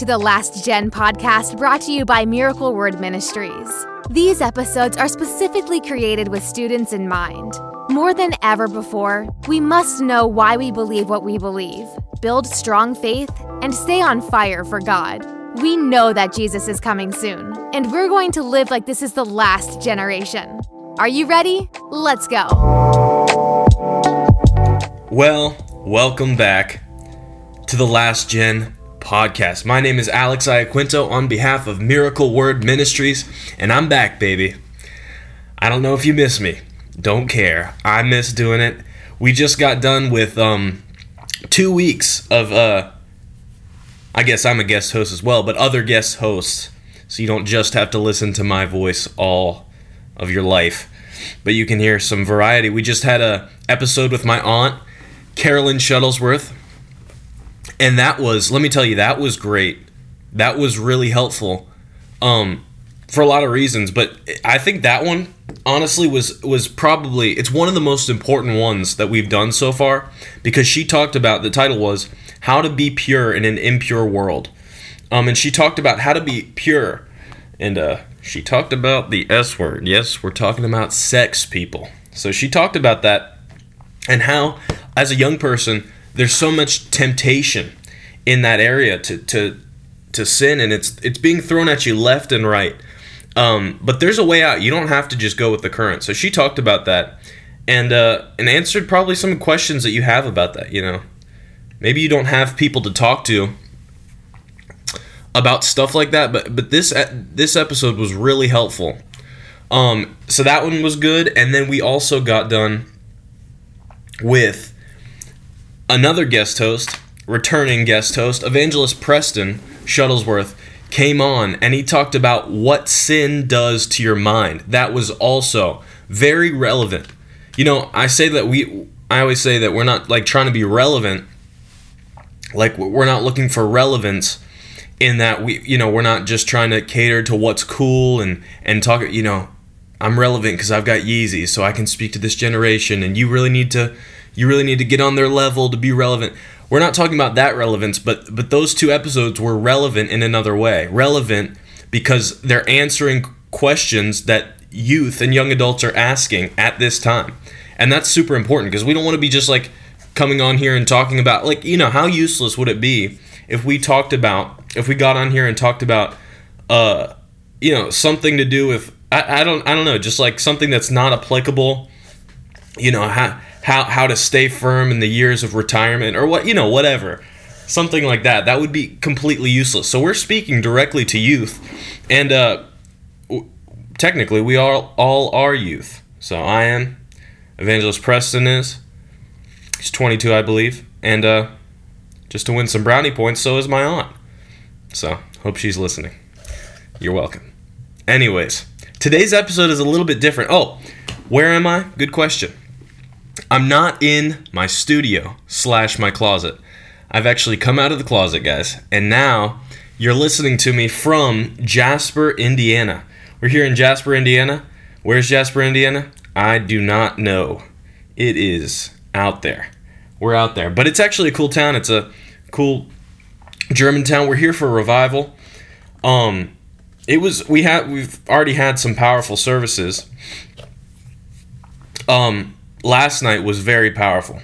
to the Last Gen podcast brought to you by Miracle Word Ministries. These episodes are specifically created with students in mind. More than ever before, we must know why we believe what we believe, build strong faith, and stay on fire for God. We know that Jesus is coming soon, and we're going to live like this is the last generation. Are you ready? Let's go. Well, welcome back to the Last Gen podcast. My name is Alex Iaquinto on behalf of Miracle Word Ministries, and I'm back, baby. I don't know if you miss me. Don't care. I miss doing it. We just got done with um, two weeks of, uh, I guess I'm a guest host as well, but other guest hosts. So you don't just have to listen to my voice all of your life, but you can hear some variety. We just had a episode with my aunt, Carolyn Shuttlesworth and that was let me tell you that was great. That was really helpful um for a lot of reasons but i think that one honestly was was probably it's one of the most important ones that we've done so far because she talked about the title was how to be pure in an impure world. Um and she talked about how to be pure and uh she talked about the s word. Yes we're talking about sex people. So she talked about that and how as a young person there's so much temptation in that area to to to sin and it's it's being thrown at you left and right. Um, but there's a way out. You don't have to just go with the current. So she talked about that and uh, and answered probably some questions that you have about that you know. Maybe you don't have people to talk to about stuff like that but but this this episode was really helpful. Um so that one was good and then we also got done with another guest host, returning guest host, Evangelist Preston Shuttlesworth, came on and he talked about what sin does to your mind. That was also very relevant. You know, I say that we, I always say that we're not like trying to be relevant, like we're not looking for relevance in that we, you know, we're not just trying to cater to what's cool and, and talk, you know, I'm relevant because I've got Yeezys, so I can speak to this generation, and you really need to you really need to get on their level to be relevant. We're not talking about that relevance, but but those two episodes were relevant in another way. Relevant because they're answering questions that youth and young adults are asking at this time. And that's super important because we don't want to be just like coming on here and talking about like, you know, how useless would it be if we talked about if we got on here and talked about uh you know, something to do with I, I don't I don't know, just like something that's not applicable, you know, how how how to stay firm in the years of retirement or what you know whatever something like that that would be completely useless. So we're speaking directly to youth and uh, technically we all all are youth. So i am evangelist preston is he's 22 i believe and uh, just to win some brownie points so is my aunt. So hope she's listening. You're welcome. Anyways today's episode is a little bit different. Oh where am i? Good question I'm not in my studio slash my closet. I've actually come out of the closet, guys, and now you're listening to me from Jasper, Indiana. We're here in Jasper, Indiana. Where's Jasper, Indiana? I do not know. It is out there. We're out there, but it's actually a cool town. It's a cool German town. We're here for a revival. Um, it was we had we've already had some powerful services. Um, last night was very powerful.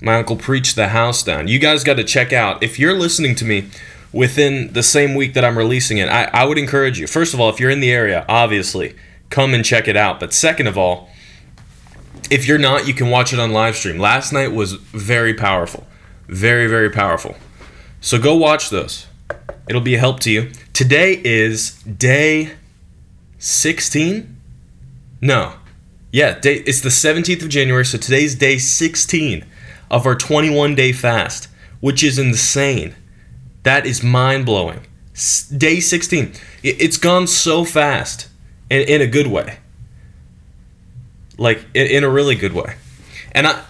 My uncle preached the house down. You guys got to check out. If you're listening to me within the same week that I'm releasing it, I, I would encourage you. First of all, if you're in the area, obviously, come and check it out. But second of all, if you're not, you can watch it on live stream. Last night was very powerful. Very, very powerful. So go watch those. It'll be a help to you. Today is day 16? No, yeah, day, it's the 17th of January, so today's day 16 of our 21 day fast, which is insane. That is mind blowing. Day 16. It's gone so fast in, in a good way. Like, in, in a really good way. And I,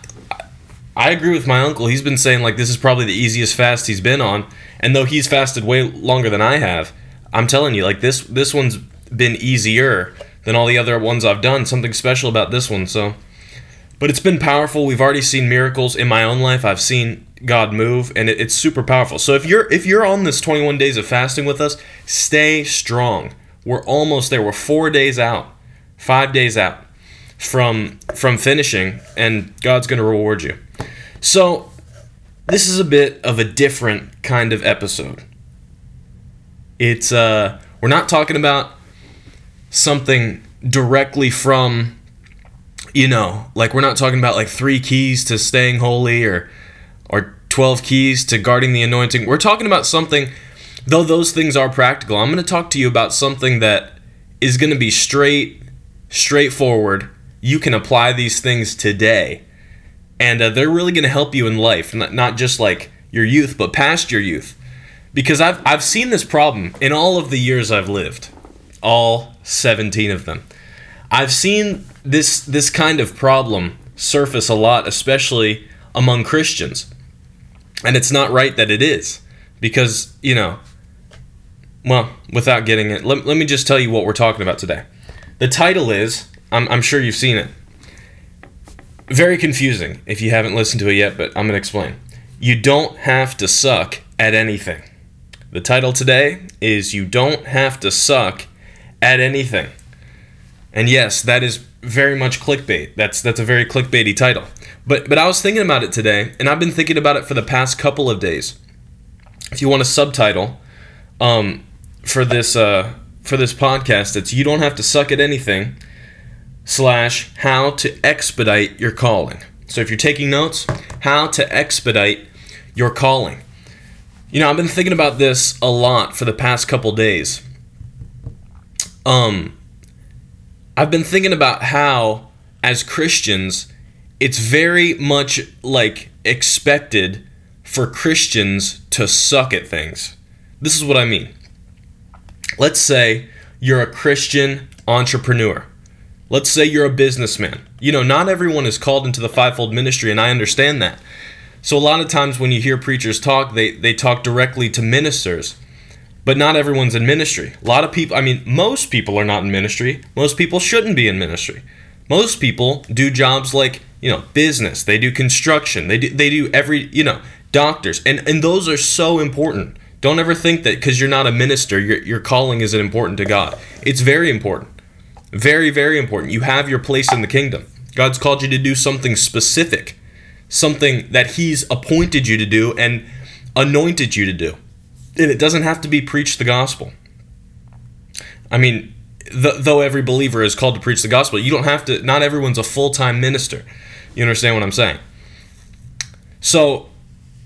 I agree with my uncle. He's been saying, like, this is probably the easiest fast he's been on. And though he's fasted way longer than I have, I'm telling you, like, this, this one's been easier than all the other ones I've done. Something special about this one. So, but it's been powerful. We've already seen miracles in my own life. I've seen God move, and it, it's super powerful. So if you're if you're on this 21 days of fasting with us, stay strong. We're almost there. We're four days out, five days out from from finishing, and God's going to reward you. So this is a bit of a different kind of episode. It's uh we're not talking about something directly from you know, like we're not talking about like 3 keys to staying holy or or 12 keys to guarding the anointing. We're talking about something though those things are practical. I'm going to talk to you about something that is going to be straight straightforward. You can apply these things today and uh, they're really going to help you in life, not, not just like your youth, but past your youth. Because I've, I've seen this problem in all of the years I've lived, all 17 of them. I've seen this, this kind of problem surface a lot, especially among Christians. And it's not right that it is. Because, you know, well, without getting it, let, let me just tell you what we're talking about today. The title is, I'm, I'm sure you've seen it, very confusing if you haven't listened to it yet, but I'm going to explain. You don't have to suck at anything. The title today is You Don't Have to Suck at Anything. And yes, that is very much clickbait. That's that's a very clickbaity title. But but I was thinking about it today, and I've been thinking about it for the past couple of days. If you want a subtitle um, for this uh, for this podcast, it's you don't have to suck at anything slash how to expedite your calling. So if you're taking notes, how to expedite your calling. You know, I've been thinking about this a lot for the past couple days. Um I've been thinking about how as Christians it's very much like expected for Christians to suck at things. This is what I mean. Let's say you're a Christian entrepreneur Let's say you're a businessman. You know, not everyone is called into the fivefold ministry, and I understand that. So a lot of times when you hear preachers talk, they, they talk directly to ministers. But not everyone's in ministry. A lot of people, I mean, most people are not in ministry. Most people shouldn't be in ministry. Most people do jobs like, you know, business. They do construction. They do, they do every, you know, doctors. And, and those are so important. Don't ever think that because you're not a minister, your, your calling isn't important to God. It's very important. Very, very important. You have your place in the kingdom. God's called you to do something specific, something that He's appointed you to do and anointed you to do. And it doesn't have to be preach the gospel. I mean, th- though every believer is called to preach the gospel, you don't have to, not everyone's a full time minister. You understand what I'm saying? So,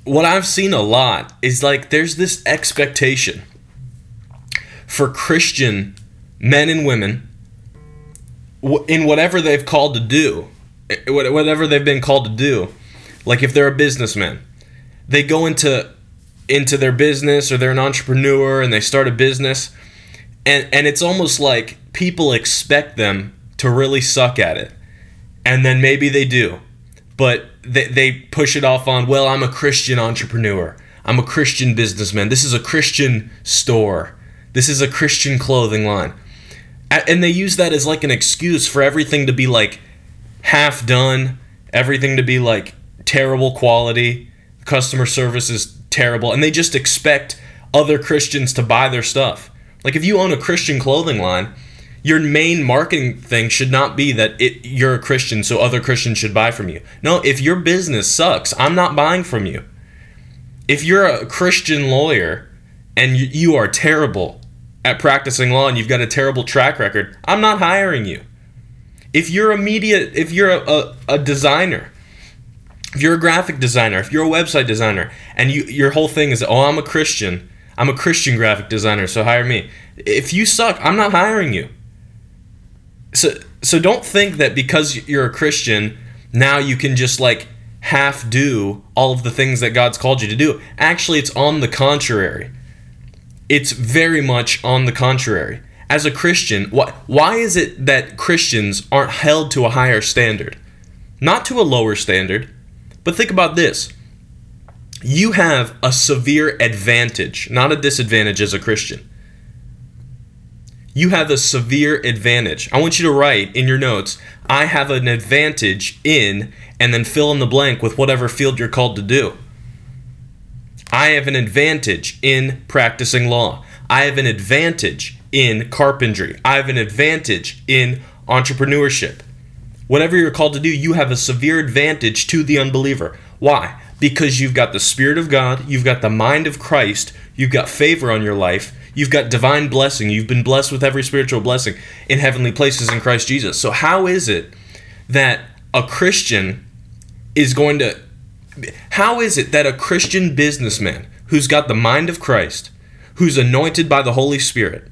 what I've seen a lot is like there's this expectation for Christian men and women in whatever they've called to do, eh, whatever they've been called to do. Like if they're a businessman, they go into into their business or they're an entrepreneur and they start a business and and it's almost like people expect them to really suck at it. And then maybe they do. But they, they push it off on, well, I'm a Christian entrepreneur. I'm a Christian businessman. This is a Christian store. This is a Christian clothing line and they use that as like an excuse for everything to be like half done, everything to be like terrible quality, customer service is terrible, and they just expect other Christians to buy their stuff. Like if you own a Christian clothing line, your main marketing thing should not be that it, you're a Christian, so other Christians should buy from you. No, if your business sucks, I'm not buying from you. If you're a Christian lawyer and you, are terrible at practicing law and you've got a terrible track record, I'm not hiring you. If you're a media, if you're a, a, a designer, if you're a graphic designer, if you're a website designer, and you your whole thing is, oh, I'm a Christian, I'm a Christian graphic designer, so hire me. If you suck, I'm not hiring you. So so don't think that because you're a Christian, now you can just like half do all of the things that God's called you to do. Actually, it's on the contrary. It's very much on the contrary. As a Christian, why, why is it that Christians aren't held to a higher standard? Not to a lower standard, but think about this. You have a severe advantage, not a disadvantage as a Christian. You have a severe advantage. I want you to write in your notes, I have an advantage in, and then fill in the blank with whatever field you're called to do. I have an advantage in practicing law. I have an advantage in carpentry. I have an advantage in entrepreneurship. Whatever you're called to do, you have a severe advantage to the unbeliever. Why? Because you've got the Spirit of God, you've got the mind of Christ, you've got favor on your life, you've got divine blessing, you've been blessed with every spiritual blessing in heavenly places in Christ Jesus. So, how is it that a Christian is going to. How is it that a Christian businessman who's got the mind of Christ, who's anointed by the Holy Spirit,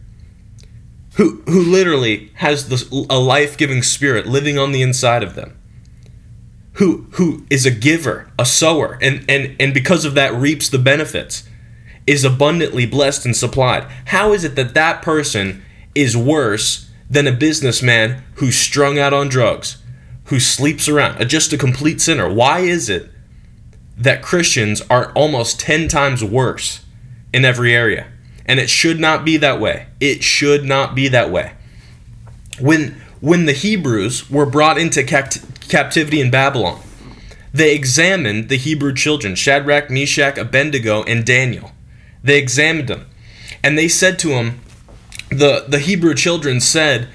who, who literally has the, a life giving spirit living on the inside of them, who, who is a giver, a sower, and, and, and because of that reaps the benefits, is abundantly blessed and supplied. How is it that that person is worse than a businessman who's strung out on drugs, who sleeps around, uh, just a complete sinner? Why is it that Christians are almost 10 times worse in every area? And it should not be that way. It should not be that way. When when the Hebrews were brought into capt- captivity in Babylon, they examined the Hebrew children, Shadrach, Meshach, Abednego, and Daniel. They examined them. And they said to them, the, the Hebrew children said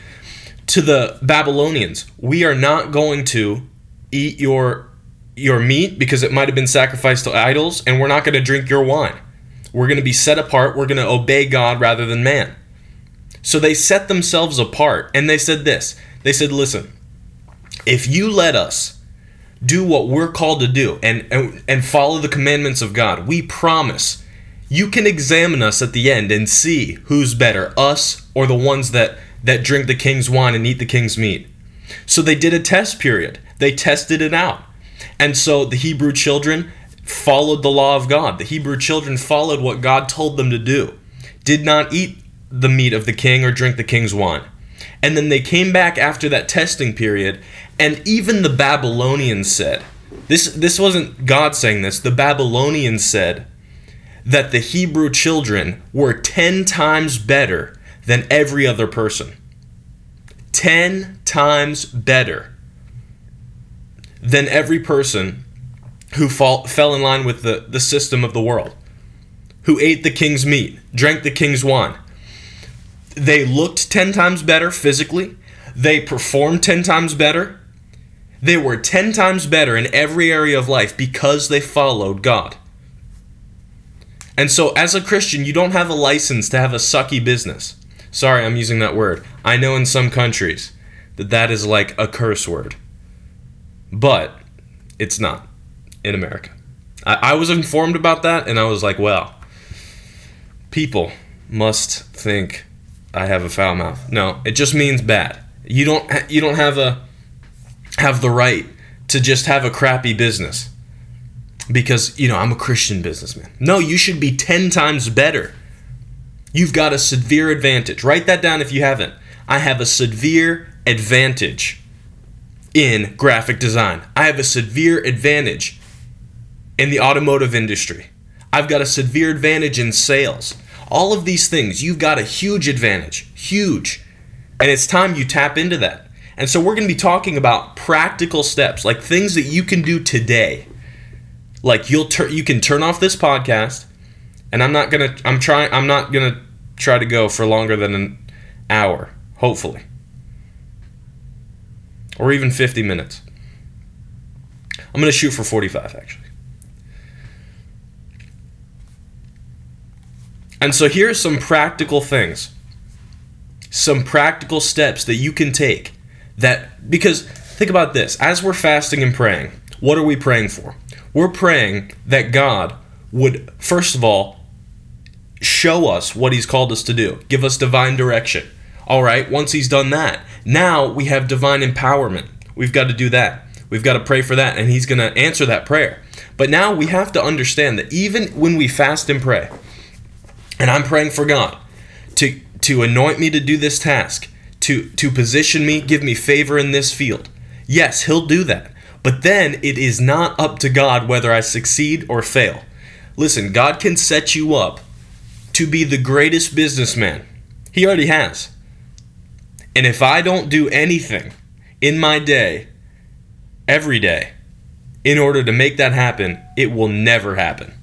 to the Babylonians, We are not going to eat your your meat because it might have been sacrificed to idols, and we're not going to drink your wine. We're going to be set apart. We're going to obey God rather than man. So they set themselves apart and they said this they said, Listen, if you let us do what we're called to do and, and, and follow the commandments of God, we promise you can examine us at the end and see who's better, us or the ones that, that drink the king's wine and eat the king's meat. So they did a test period. They tested it out. And so the Hebrew children, followed the law of God. The Hebrew children followed what God told them to do, did not eat the meat of the king or drink the king's wine. And then they came back after that testing period, and even the Babylonians said, this, this wasn't God saying this, the Babylonians said that the Hebrew children were 10 times better than every other person. 10 times better than every person who fall, fell in line with the, the system of the world, who ate the king's meat, drank the king's wine. They looked 10 times better physically, they performed 10 times better. They were 10 times better in every area of life because they followed God. And so, as a Christian, you don't have a license to have a sucky business. Sorry, I'm using that word. I know in some countries that that is like a curse word, but it's not in America. I, I was informed about that, and I was like, well, people must think I have a foul mouth. No, it just means bad. You don't you don't have a have the right to just have a crappy business because you know I'm a Christian businessman. No, you should be 10 times better. You've got a severe advantage. Write that down if you haven't. I have a severe advantage in graphic design. I have a severe advantage in the automotive industry. I've got a severe advantage in sales. All of these things, you've got a huge advantage. Huge. And it's time you tap into that. And so we're going to be talking about practical steps, like things that you can do today. Like you'll turn you can turn off this podcast and I'm not going to I'm trying I'm not going to try to go for longer than an hour, hopefully. Or even 50 minutes. I'm going to shoot for 45 actually. And so here are some practical things, some practical steps that you can take that, because think about this as we're fasting and praying, what are we praying for? We're praying that God would, first of all, show us what He's called us to do, give us divine direction. All right, once He's done that, now we have divine empowerment. We've got to do that. We've got to pray for that, and He's going to answer that prayer. But now we have to understand that even when we fast and pray, and I'm praying for God to to anoint me to do this task, to to position me, give me favor in this field. Yes, he'll do that. But then it is not up to God whether I succeed or fail. Listen, God can set you up to be the greatest businessman. He already has. And if I don't do anything in my day, every day, in order to make that happen, it will never happen.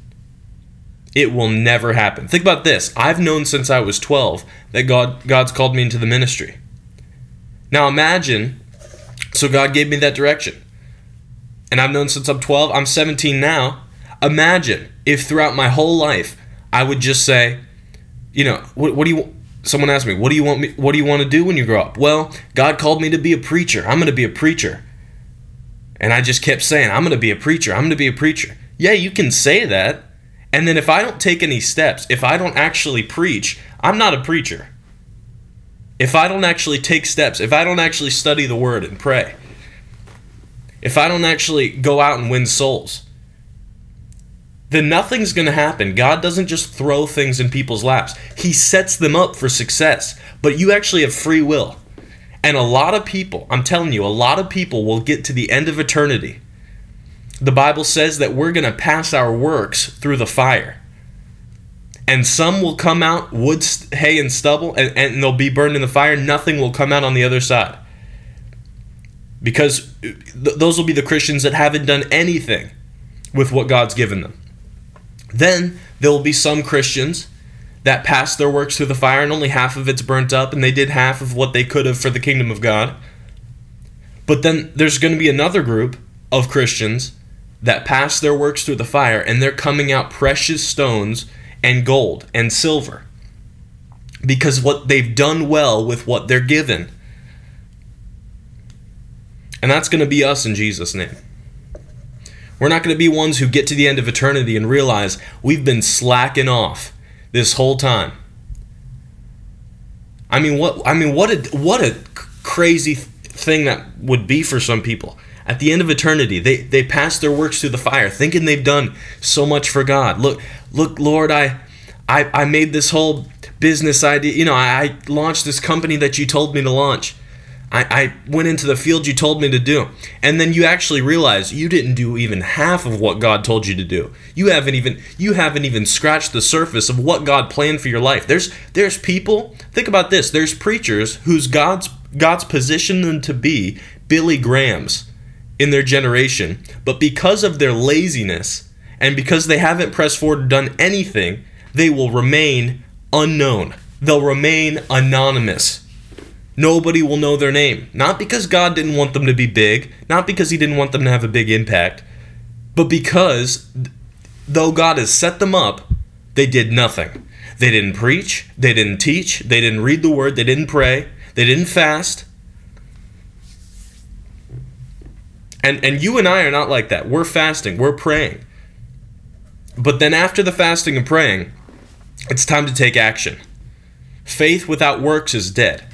It will never happen. Think about this. I've known since I was 12 that God God's called me into the ministry. Now imagine so God gave me that direction. And I've known since I'm 12, I'm 17 now. Imagine if throughout my whole life I would just say, you know, what, what do you someone asked me, "What do you want me what do you want to do when you grow up?" Well, God called me to be a preacher. I'm going to be a preacher. And I just kept saying, "I'm going to be a preacher. I'm going to be a preacher." Yeah, you can say that. And then if I don't take any steps, if I don't actually preach, I'm not a preacher. If I don't actually take steps, if I don't actually study the word and pray, if I don't actually go out and win souls, then nothing's going to happen. God doesn't just throw things in people's laps, He sets them up for success. But you actually have free will. And a lot of people, I'm telling you, a lot of people will get to the end of eternity. The Bible says that we're going to pass our works through the fire. And some will come out wood, hay, and stubble, and, and they'll be burned in the fire. Nothing will come out on the other side. Because uh, th- those will be the Christians that haven't done anything with what God's given them. Then there will be some Christians that pass their works through the fire and only half of it's burnt up and they did half of what they could have for the kingdom of God. But then there's going to be another group of Christians that pass their works through the fire and they're coming out precious stones and gold and silver because what they've done well with what they're given. And that's going to be us in Jesus' name. We're not going to be ones who get to the end of eternity and realize we've been slacking off this whole time. I mean, what I mean, what a what a crazy thing that would be for some people. At the end of eternity, they they pass their works through the fire, thinking they've done so much for God. Look, look, Lord, I I, I made this whole business idea. You know, I, I launched this company that you told me to launch. I, I went into the field you told me to do. And then you actually realize you didn't do even half of what God told you to do. You haven't even you haven't even scratched the surface of what God planned for your life. There's there's people, think about this, there's preachers whose God's God's positioned them to be Billy Grahams in their generation, but because of their laziness and because they haven't pressed forward or done anything, they will remain unknown. They'll remain anonymous nobody will know their name. Not because God didn't want them to be big, not because He didn't want them to have a big impact, but because though God has set them up, they did nothing. They didn't preach, they didn't teach, they didn't read the word, they didn't pray, they didn't fast. And and you and I are not like that. We're fasting, we're praying. But then after the fasting and praying, it's time to take action. Faith without works is dead.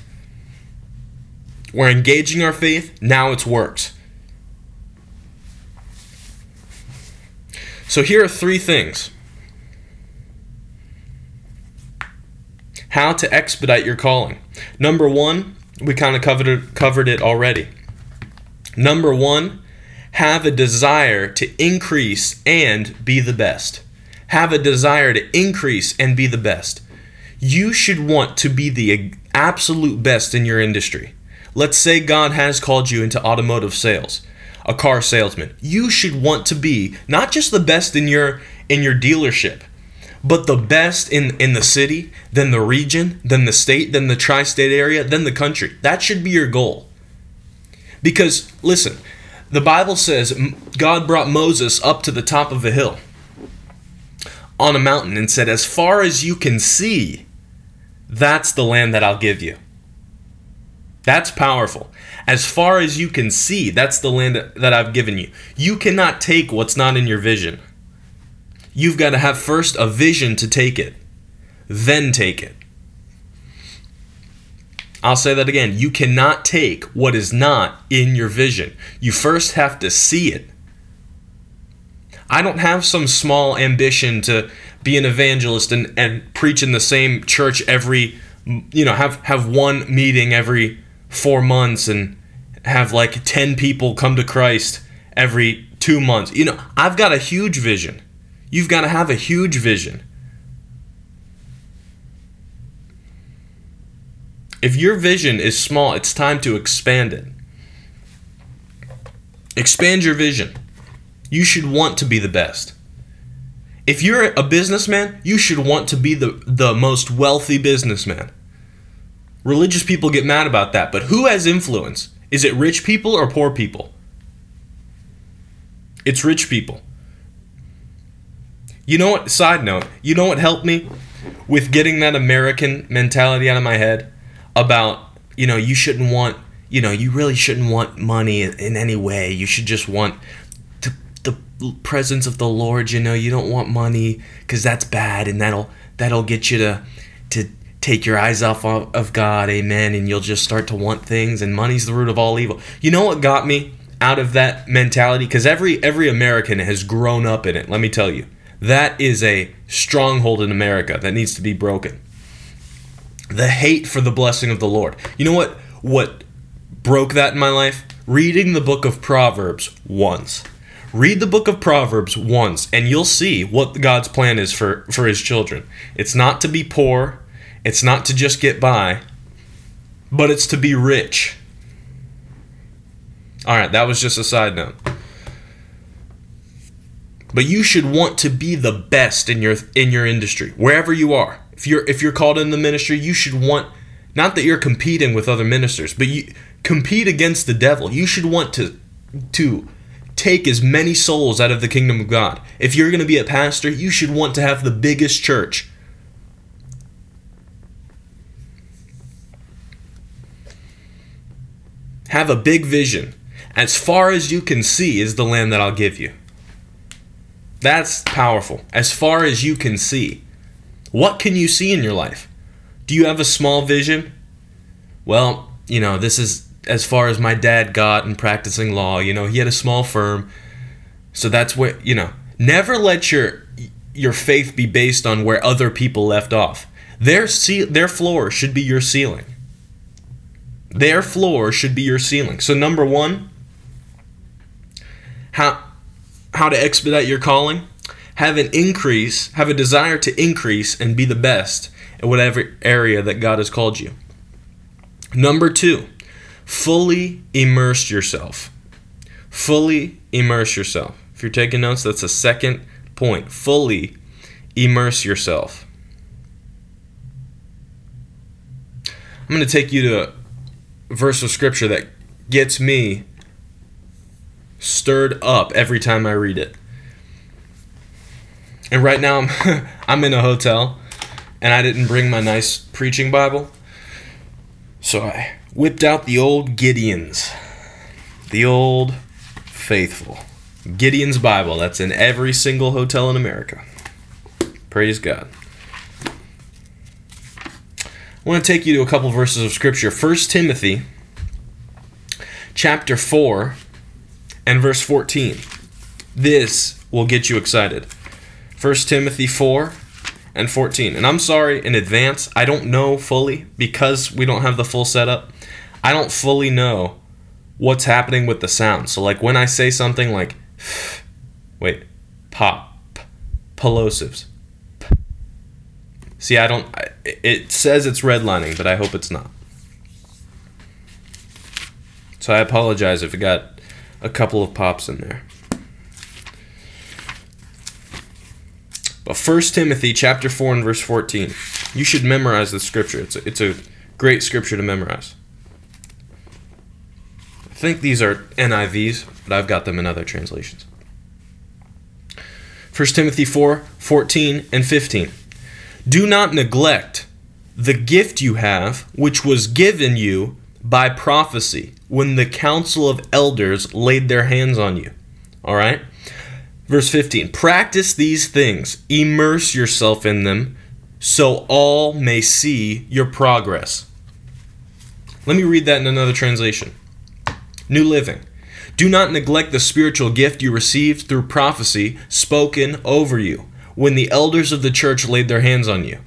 We're engaging our faith, now it's works. So here are three things. How to expedite your calling. Number one, we kind of covered covered it already. Number one, have a desire to increase and be the best. Have a desire to increase and be the best. You should want to be the absolute best in your industry. Let's say God has called you into automotive sales, a car salesman. You should want to be not just the best in your in your dealership, but the best in in the city, then the region, then the state, then the tri-state area, then the country. That should be your goal. Because listen, the Bible says God brought Moses up to the top of a hill on a mountain and said, As far as you can see, that's the land that I'll give you. That's powerful. As far as you can see, that's the land that I've given you. You cannot take what's not in your vision. You've got to have first a vision to take it, then take it. I'll say that again. You cannot take what is not in your vision. You first have to see it. I don't have some small ambition to be an evangelist and, and preach in the same church every, you know, have, have one meeting every four months and have like 10 people come to Christ every two months. You know, I've got a huge vision. You've got to have a huge vision. If your vision is small, it's time to expand it. Expand your vision. You should want to be the best. If you're a businessman, you should want to be the, the most wealthy businessman. Religious people get mad about that, but who has influence? Is it rich people or poor people? It's rich people. You know what? Side note, you know what helped me with getting that American mentality out of my head about, you know, you shouldn't want, you know, you really shouldn't want money in, any way. You should just want the, the presence of the Lord, you know, you don't want money cuz that's bad and that'll that'll get you to to take your eyes off of God, amen, and you'll just start to want things and money's the root of all evil. You know what got me out of that mentality cuz every every American has grown up in it, let me tell you. That is a stronghold in America that needs to be broken. The hate for the blessing of the Lord. You know what what broke that in my life? Reading the book of Proverbs once. Read the book of Proverbs once and you'll see what God's plan is for for his children. It's not to be poor, it's not to just get by, but it's to be rich. All right, that was just a side note. But you should want to be the best in your in your industry, wherever you are. If you're if you're called in the ministry, you should want not that you're competing with other ministers, but you compete against the devil. You should want to to take as many souls out of the kingdom of God. If you're going to be a pastor, you should want to have the biggest church. Have a big vision. As far as you can see is the land that I'll give you. That's powerful. As far as you can see. What can you see in your life? Do you have a small vision? Well, you know, this is as far as my dad got in practicing law. You know, he had a small firm. So that's where, you know, never let your your faith be based on where other people left off. Their ce- their floor should be your ceiling. Their floor should be your ceiling. So number 1, how how to expedite your calling, have an increase, have a desire to increase and be the best in whatever area that God has called you. Number two, fully immerse yourself. Fully immerse yourself. If you're taking notes, that's a second point. Fully immerse yourself. I'm going to take you to a verse of scripture that gets me stirred up every time I read it. And right now I'm I'm in a hotel and I didn't bring my nice preaching Bible. So I whipped out the old Gideon's. The old faithful. Gideon's Bible that's in every single hotel in America. Praise God. I want to take you to a couple verses of scripture. 1 Timothy chapter 4 and verse 14. This will get you excited. 1 Timothy 4 and 14. And I'm sorry in advance, I don't know fully because we don't have the full setup. I don't fully know what's happening with the sound. So, like when I say something like, wait, pop, plosives. See, I don't, it says it's redlining, but I hope it's not. So I apologize if it got a couple of pops in there. But 1 Timothy chapter 4 and verse 14. You should memorize the scripture. It's a, it's a great scripture to memorize. I think these are NIVs, but I've got them in other translations. 1 Timothy 4 14 and 15. Do not neglect the gift you have, which was given you by prophecy when the council of elders laid their hands on you. All right? Verse 15 Practice these things, immerse yourself in them, so all may see your progress. Let me read that in another translation New Living. Do not neglect the spiritual gift you received through prophecy spoken over you when the elders of the church laid their hands on you.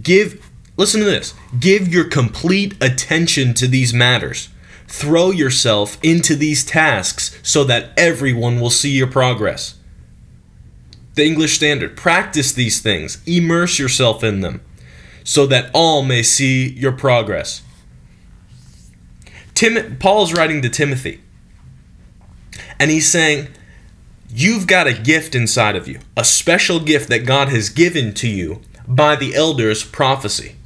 Give listen to this. Give your complete attention to these matters. Throw yourself into these tasks so that everyone will see your progress. The English Standard. Practice these things. Immerse yourself in them so that all may see your progress. Tim, Paul is writing to Timothy. And he's saying, You've got a gift inside of you, a special gift that God has given to you by the elders' prophecy.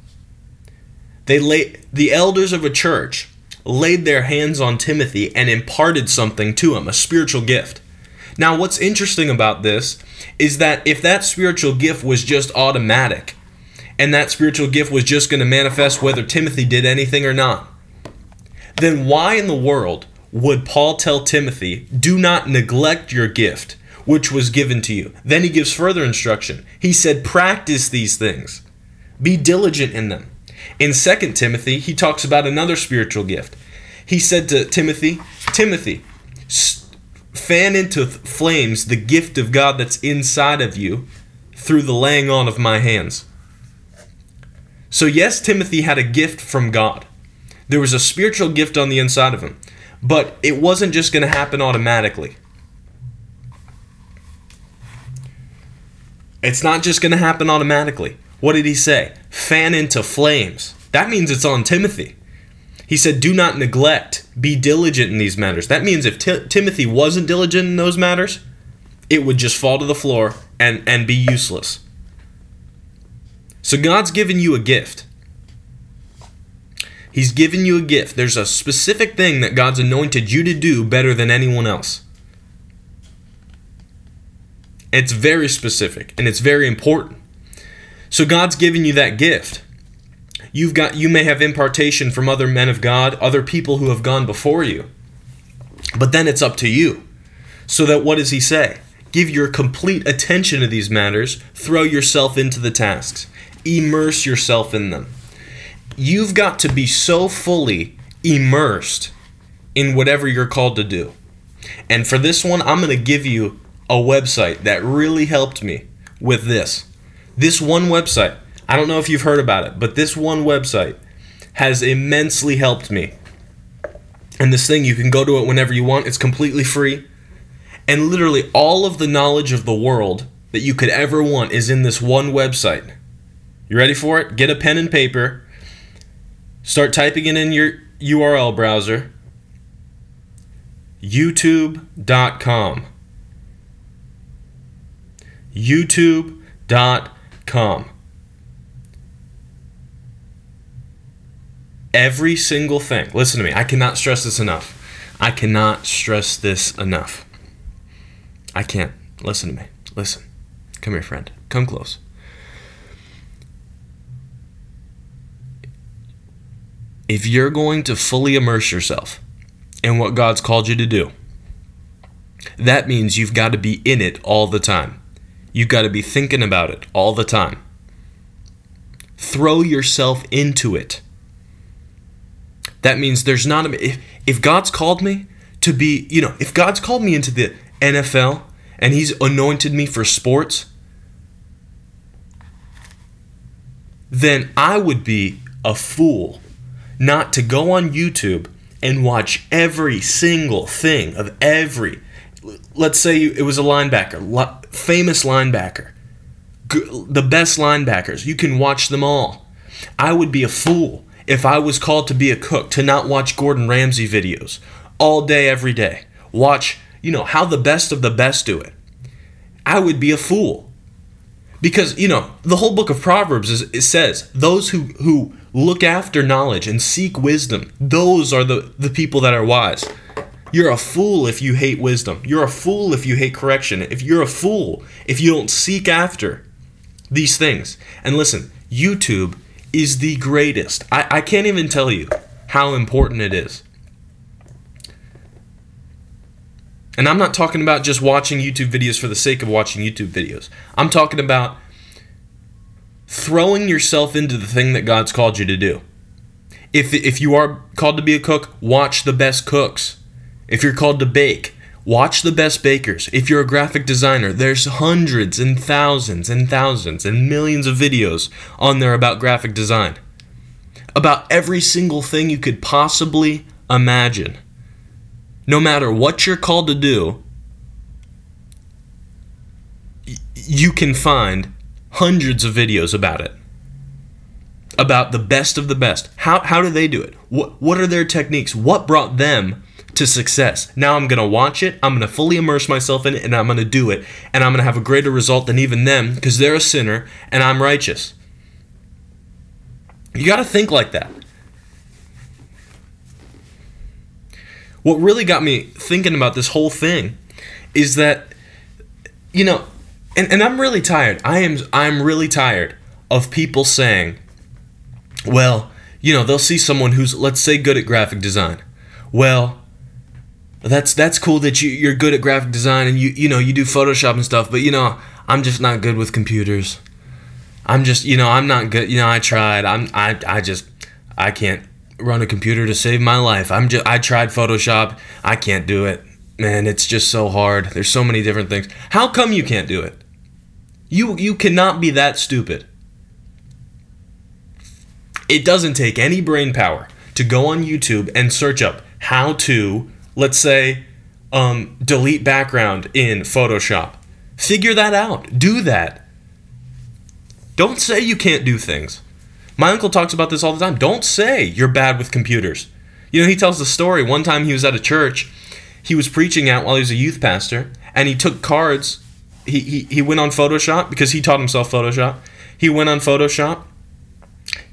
They lay, the elders of a church laid their hands on Timothy and imparted something to him, a spiritual gift. Now, what's interesting about this is that if that spiritual gift was just automatic, and that spiritual gift was just going to manifest whether Timothy did anything or not, then why in the world would Paul tell Timothy, do not neglect your gift, which was given to you? Then he gives further instruction. He said, practice these things, be diligent in them. In 2 Timothy, he talks about another spiritual gift. He said to Timothy, Timothy, fan into flames the gift of God that's inside of you through the laying on of my hands. So, yes, Timothy had a gift from God. There was a spiritual gift on the inside of him, but it wasn't just going to happen automatically. It's not just going to happen automatically. What did he say? Fan into flames. That means it's on Timothy. He said, Do not neglect, be diligent in these matters. That means if T- Timothy wasn't diligent in those matters, it would just fall to the floor and, and be useless. So God's given you a gift. He's given you a gift. There's a specific thing that God's anointed you to do better than anyone else. It's very specific and it's very important. So God's given you that gift. You've got you may have impartation from other men of God, other people who have gone before you. But then it's up to you. So that what does he say? Give your complete attention to these matters, throw yourself into the tasks, immerse yourself in them. You've got to be so fully immersed in whatever you're called to do. And for this one, I'm going to give you a website that really helped me with this. This one website I don't know if you've heard about it, but this one website has immensely helped me. And this thing, you can go to it whenever you want, it's completely free. And literally all of the knowledge of the world that you could ever want is in this one website. You ready for it? Get a pen and paper. Start typing it in your URL browser. YouTube.com. YouTube.com. every single thing. Listen to me. I cannot stress this enough. I cannot stress this enough. I can't. Listen to me. Listen. Come here, friend. Come close. If you're going to fully immerse yourself in what God's called you to do, that means you've got to be in it all the time. You've got to be thinking about it all the time. Throw yourself into it. That means there's not a if, if God's called me to be, you know, if God's called me into the NFL and he's anointed me for sports, then I would be a fool not to go on YouTube and watch every single thing of every let's say it was a linebacker, famous linebacker, the best linebackers. You can watch them all. I would be a fool if I was called to be a cook to not watch Gordon Ramsay videos all day, every day, watch, you know, how the best of the best do it, I would be a fool. Because, you know, the whole book of Proverbs is, it says, those who, who look after knowledge and seek wisdom, those are the, the people that are wise. You're a fool if you hate wisdom. You're a fool if you hate correction. If you're a fool if you don't seek after these things. And listen, YouTube is the greatest. I, I can't even tell you how important it is. And I'm not talking about just watching YouTube videos for the sake of watching YouTube videos. I'm talking about throwing yourself into the thing that God's called you to do. If, if you are called to be a cook, watch the best cooks. If you're called to bake, Watch the best bakers. If you're a graphic designer, there's hundreds and thousands and thousands and millions of videos on there about graphic design. About every single thing you could possibly imagine. No matter what you're called to do, you can find hundreds of videos about it. About the best of the best. How, how do they do it? What, what are their techniques? What brought them to success. Now I'm going to watch it, I'm going to fully immerse myself in it, and I'm going to do it. And I'm going to have a greater result than even them because they're a sinner and I'm righteous. You got to think like that. What really got me thinking about this whole thing is that, you know, and, and I'm really tired. I am I'm really tired of people saying, well, you know, they'll see someone who's let's say good at graphic design. Well, that's that's cool that you you're good at graphic design and you you know you do Photoshop and stuff, but you know I'm just not good with computers. I'm just you know I'm not good. You know I tried. I'm I I just I can't run a computer to save my life. I'm just I tried Photoshop. I can't do it. Man, it's just so hard. There's so many different things. How come you can't do it? You you cannot be that stupid. It doesn't take any brain power to go on YouTube and search up how to let's say, um, delete background in Photoshop. Figure that out. Do that. Don't say you can't do things. My uncle talks about this all the time. Don't say you're bad with computers. You know, he tells the story. One time he was at a church, he was preaching out while he was a youth pastor, and he took cards. He, he, he went on Photoshop because he taught himself Photoshop. He went on Photoshop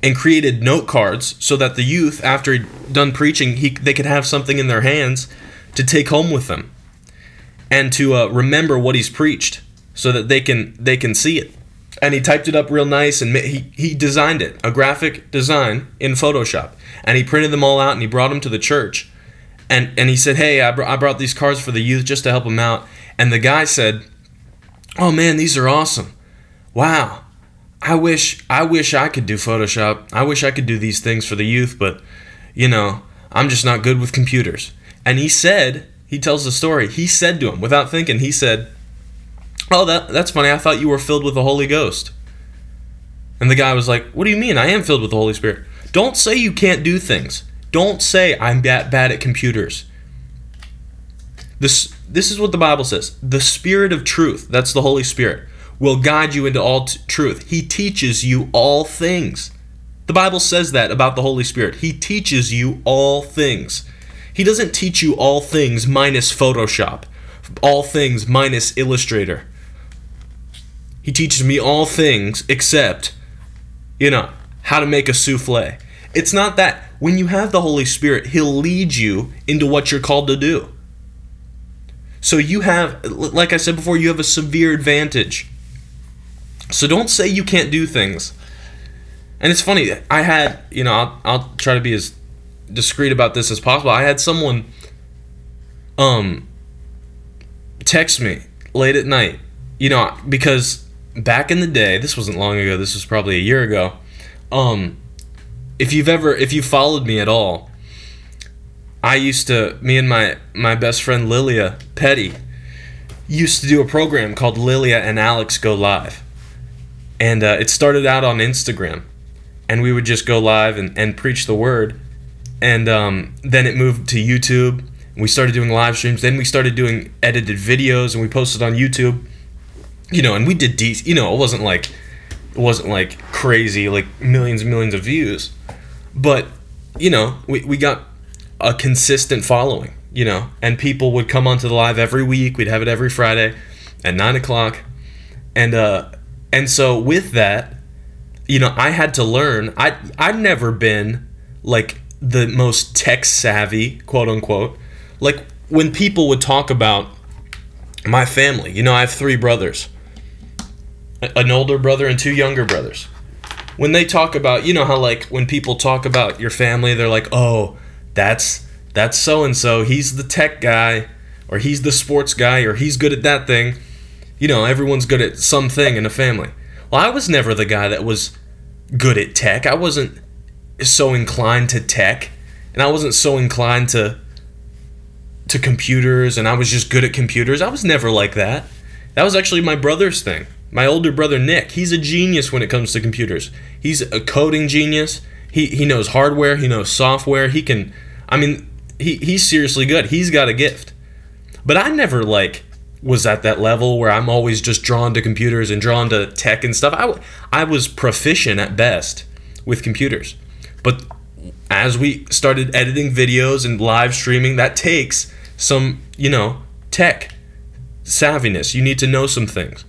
and created note cards so that the youth, after he'd done preaching, he, they could have something in their hands to take home with them and to uh, remember what he's preached so that they can they can see it. And he typed it up real nice and he, he designed it, a graphic design in Photoshop. And he printed them all out and he brought them to the church. And, and he said, Hey, I, br- I brought these cards for the youth just to help them out. And the guy said, Oh man, these are awesome. Wow. I wish I wish I could do Photoshop. I wish I could do these things for the youth, but you know, I'm just not good with computers. And he said, he tells the story. He said to him without thinking, he said, "Oh, that that's funny. I thought you were filled with the Holy Ghost." And the guy was like, "What do you mean? I am filled with the Holy Spirit." Don't say you can't do things. Don't say I'm that bad at computers. This this is what the Bible says. The Spirit of truth, that's the Holy Spirit will guide you into all t- truth. He teaches you all things. The Bible says that about the Holy Spirit. He teaches you all things. He doesn't teach you all things minus Photoshop, all things minus Illustrator. He teaches me all things except, you know, how to make a souffle. It's not that. When you have the Holy Spirit, He'll lead you into what you're called to do. So you have, like I said before, you have a severe advantage so don't say you can't do things. And it's funny, I had, you know, I'll, I'll try to be as discreet about this as possible. I had someone um text me late at night, you know, because back in the day, this wasn't long ago, this was probably a year ago. Um if you've ever if you followed me at all, I used to me and my my best friend Lilia Petty used to do a program called Lilia and Alex Go Live and uh, it started out on Instagram, and we would just go live and, and preach the word, and um, then it moved to YouTube. We started doing live streams. Then we started doing edited videos, and we posted on YouTube. You know, and we did de- You know, it wasn't like it wasn't like crazy, like millions and millions of views, but you know, we we got a consistent following. You know, and people would come onto the live every week. We'd have it every Friday at nine o'clock, and uh, and so with that, you know, I had to learn. I I've never been like the most tech savvy, quote unquote. Like when people would talk about my family, you know, I have three brothers. An older brother and two younger brothers. When they talk about, you know how like when people talk about your family, they're like, "Oh, that's that's so and so. He's the tech guy or he's the sports guy or he's good at that thing." You know, everyone's good at something in a family. Well, I was never the guy that was good at tech. I wasn't so inclined to tech, and I wasn't so inclined to to computers, and I was just good at computers. I was never like that. That was actually my brother's thing. My older brother Nick, he's a genius when it comes to computers. He's a coding genius. He he knows hardware, he knows software. He can I mean, he he's seriously good. He's got a gift. But I never like was at that level where I'm always just drawn to computers and drawn to tech and stuff. I, I was proficient at best with computers. But as we started editing videos and live streaming, that takes some, you know, tech savviness. You need to know some things.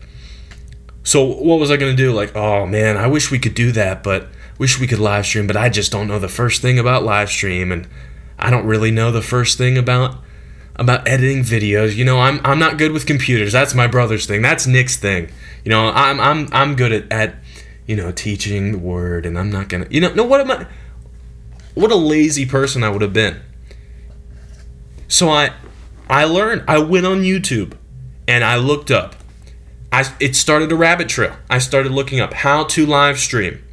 So what was I gonna do? Like, oh man, I wish we could do that, but wish we could live stream, but I just don't know the first thing about live stream and I don't really know the first thing about about editing videos. You know, I'm I'm not good with computers. That's my brother's thing. That's Nick's thing. You know, I'm I'm I'm good at, at you know, teaching the word and I'm not gonna you know no what am I what a lazy person I would have been. So I I learned I went on YouTube and I looked up I, it started a rabbit trail. I started looking up how to live stream.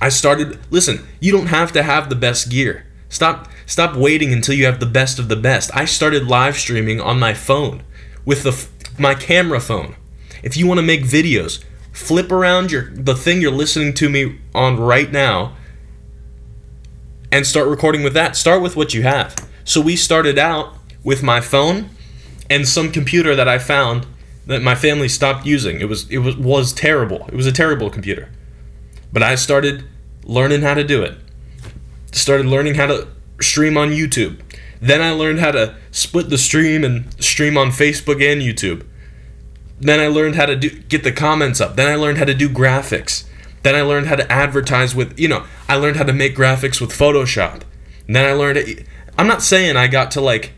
I started listen, you don't have to have the best gear. Stop stop waiting until you have the best of the best. I started live streaming on my phone with the my camera phone. If you want to make videos, flip around your the thing you're listening to me on right now and start recording with that. Start with what you have. So we started out with my phone and some computer that I found that my family stopped using. It was it was was terrible. It was a terrible computer. But I started learning how to do it. Started learning how to stream on YouTube. Then I learned how to split the stream and stream on Facebook and YouTube. Then I learned how to do get the comments up. Then I learned how to do graphics. Then I learned how to advertise with, you know, I learned how to make graphics with Photoshop. And then I learned I'm not saying I got to like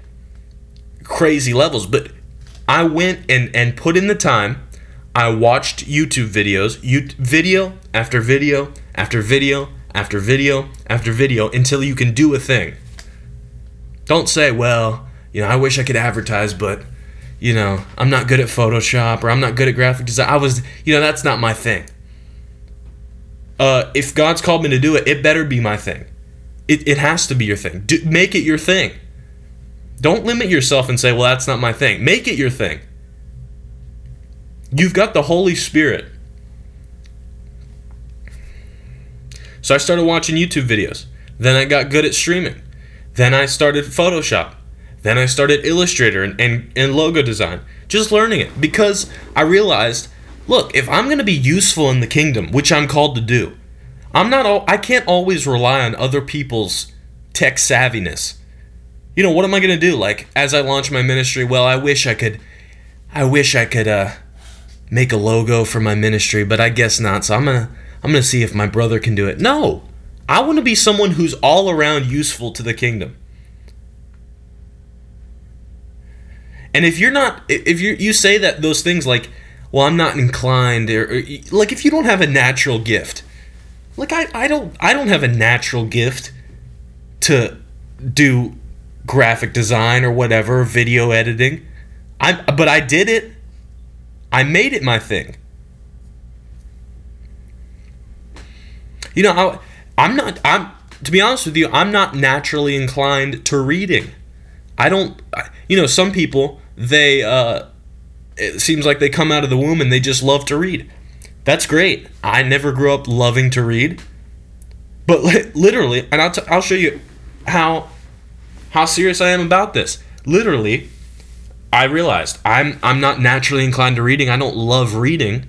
crazy levels, but I went and, and put in the time. I watched YouTube videos, you, video after video after video after video after video until you can do a thing. Don't say, well, you know, I wish I could advertise, but you know, I'm not good at Photoshop or I'm not good at graphic design. I was, you know, that's not my thing. Uh, if God's called me to do it, it better be my thing. It, it has to be your thing. Do, make it your thing. Don't limit yourself and say, well, that's not my thing. Make it your thing. You've got the Holy Spirit. So I started watching YouTube videos. Then I got good at streaming. Then I started Photoshop. Then I started Illustrator and, and, and logo design. Just learning it because I realized look, if I'm going to be useful in the kingdom, which I'm called to do, I'm not all, I can't always rely on other people's tech savviness you know, what am I going to do? Like, as I launch my ministry, well, I wish I could, I wish I could, uh, make a logo for my ministry, but I guess not. So I'm going to, I'm going to see if my brother can do it. No, I want to be someone who's all around useful to the kingdom. And if you're not, if you you say that those things like, well, I'm not inclined, or, or like if you don't have a natural gift, like I, I don't I don't have a natural gift to do graphic design or whatever, video editing. I but I did it. I made it my thing. You know, I, I'm not I'm to be honest with you, I'm not naturally inclined to reading. I don't you know, some people they uh it seems like they come out of the womb and they just love to read. That's great. I never grew up loving to read. But literally, and I'll, t- I'll show you how how serious I am about this. Literally, I realized I'm I'm not naturally inclined to reading. I don't love reading.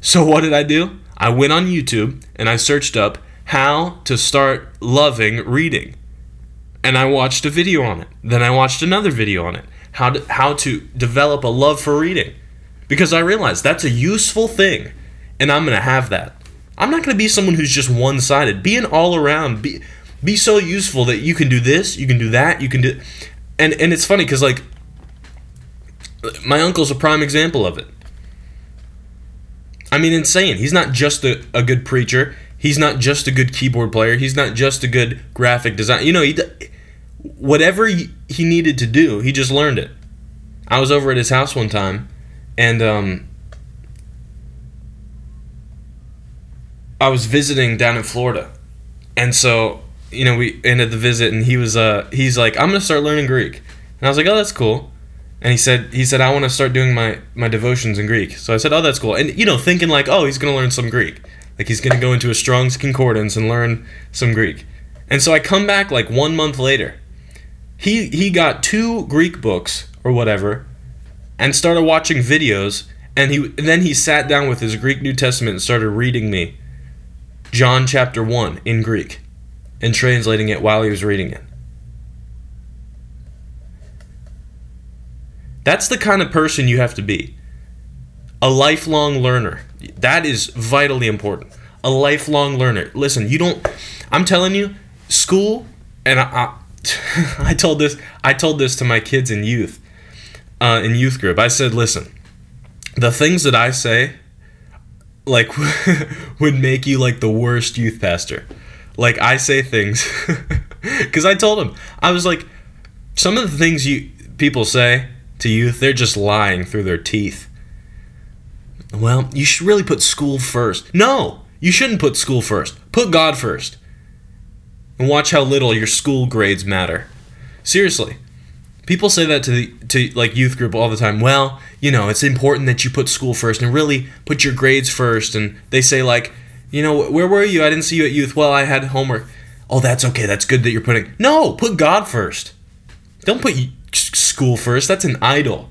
So what did I do? I went on YouTube and I searched up how to start loving reading. And I watched a video on it. Then I watched another video on it. How to how to develop a love for reading. Because I realized that's a useful thing and I'm going to have that. I'm not going to be someone who's just one-sided. Be an all-around be be so useful that you can do this, you can do that, you can do and and it's funny cuz like my uncle's a prime example of it. I mean insane. He's not just a, a good preacher. He's not just a good keyboard player. He's not just a good graphic design. You know, he whatever he, needed to do, he just learned it. I was over at his house one time and um I was visiting down in Florida. And so you know, we ended the visit and he was uh he's like, I'm gonna start learning Greek. And I was like, Oh, that's cool. And he said he said, I wanna start doing my, my devotions in Greek. So I said, Oh, that's cool. And you know, thinking like, oh, he's gonna learn some Greek. Like he's gonna go into a Strong's Concordance and learn some Greek. And so I come back like one month later. He he got two Greek books or whatever and started watching videos and he and then he sat down with his Greek New Testament and started reading me John chapter 1 in Greek. and translating it while he was reading it. That's the kind of person you have to be. A lifelong learner. That is vitally important. A lifelong learner. Listen, you don't I'm telling you, school and I, I, I told this I told this to my kids in youth uh, in youth group. I said, "Listen, the things that I say like would make you like the worst youth pastor. Like I say things cuz I told him. I was like some of the things you people say to youth, they're just lying through their teeth. Well, you should really put school first. No, you shouldn't put school first. Put God first. And watch how little your school grades matter. Seriously. People say that to the to like youth group all the time. Well, you know, it's important that you put school first and really put your grades first and they say like, you know, where were you? I didn't see you at youth. Well, I had homework. Oh, that's okay. That's good that you're putting No, put God first. Don't put school first. That's an idol.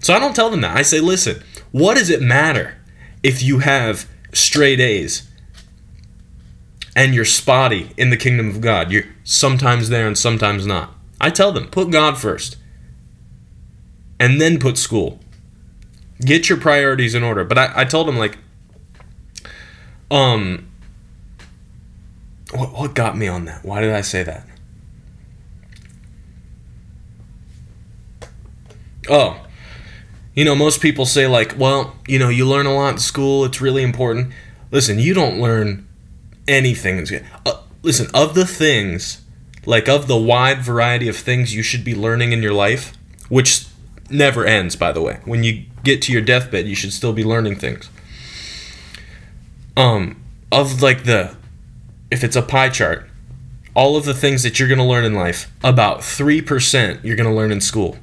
So I don't tell them that. I say, "Listen, what does it matter if you have straight A's and you're spotty in the kingdom of God? You're sometimes there and sometimes not. I tell them, put God first and then put school. Get your priorities in order. But I, I told them, like, um, what, what got me on that? Why did I say that? Oh, you know, most people say, like, well, you know, you learn a lot in school, it's really important. Listen, you don't learn anything. Uh, listen, of the things like of the wide variety of things you should be learning in your life, which never ends, by the way. When you get to your deathbed, you should still be learning things. Um, of like the, if it's a pie chart, all of the things that you're going to learn in life, about 3% you're going to learn in school.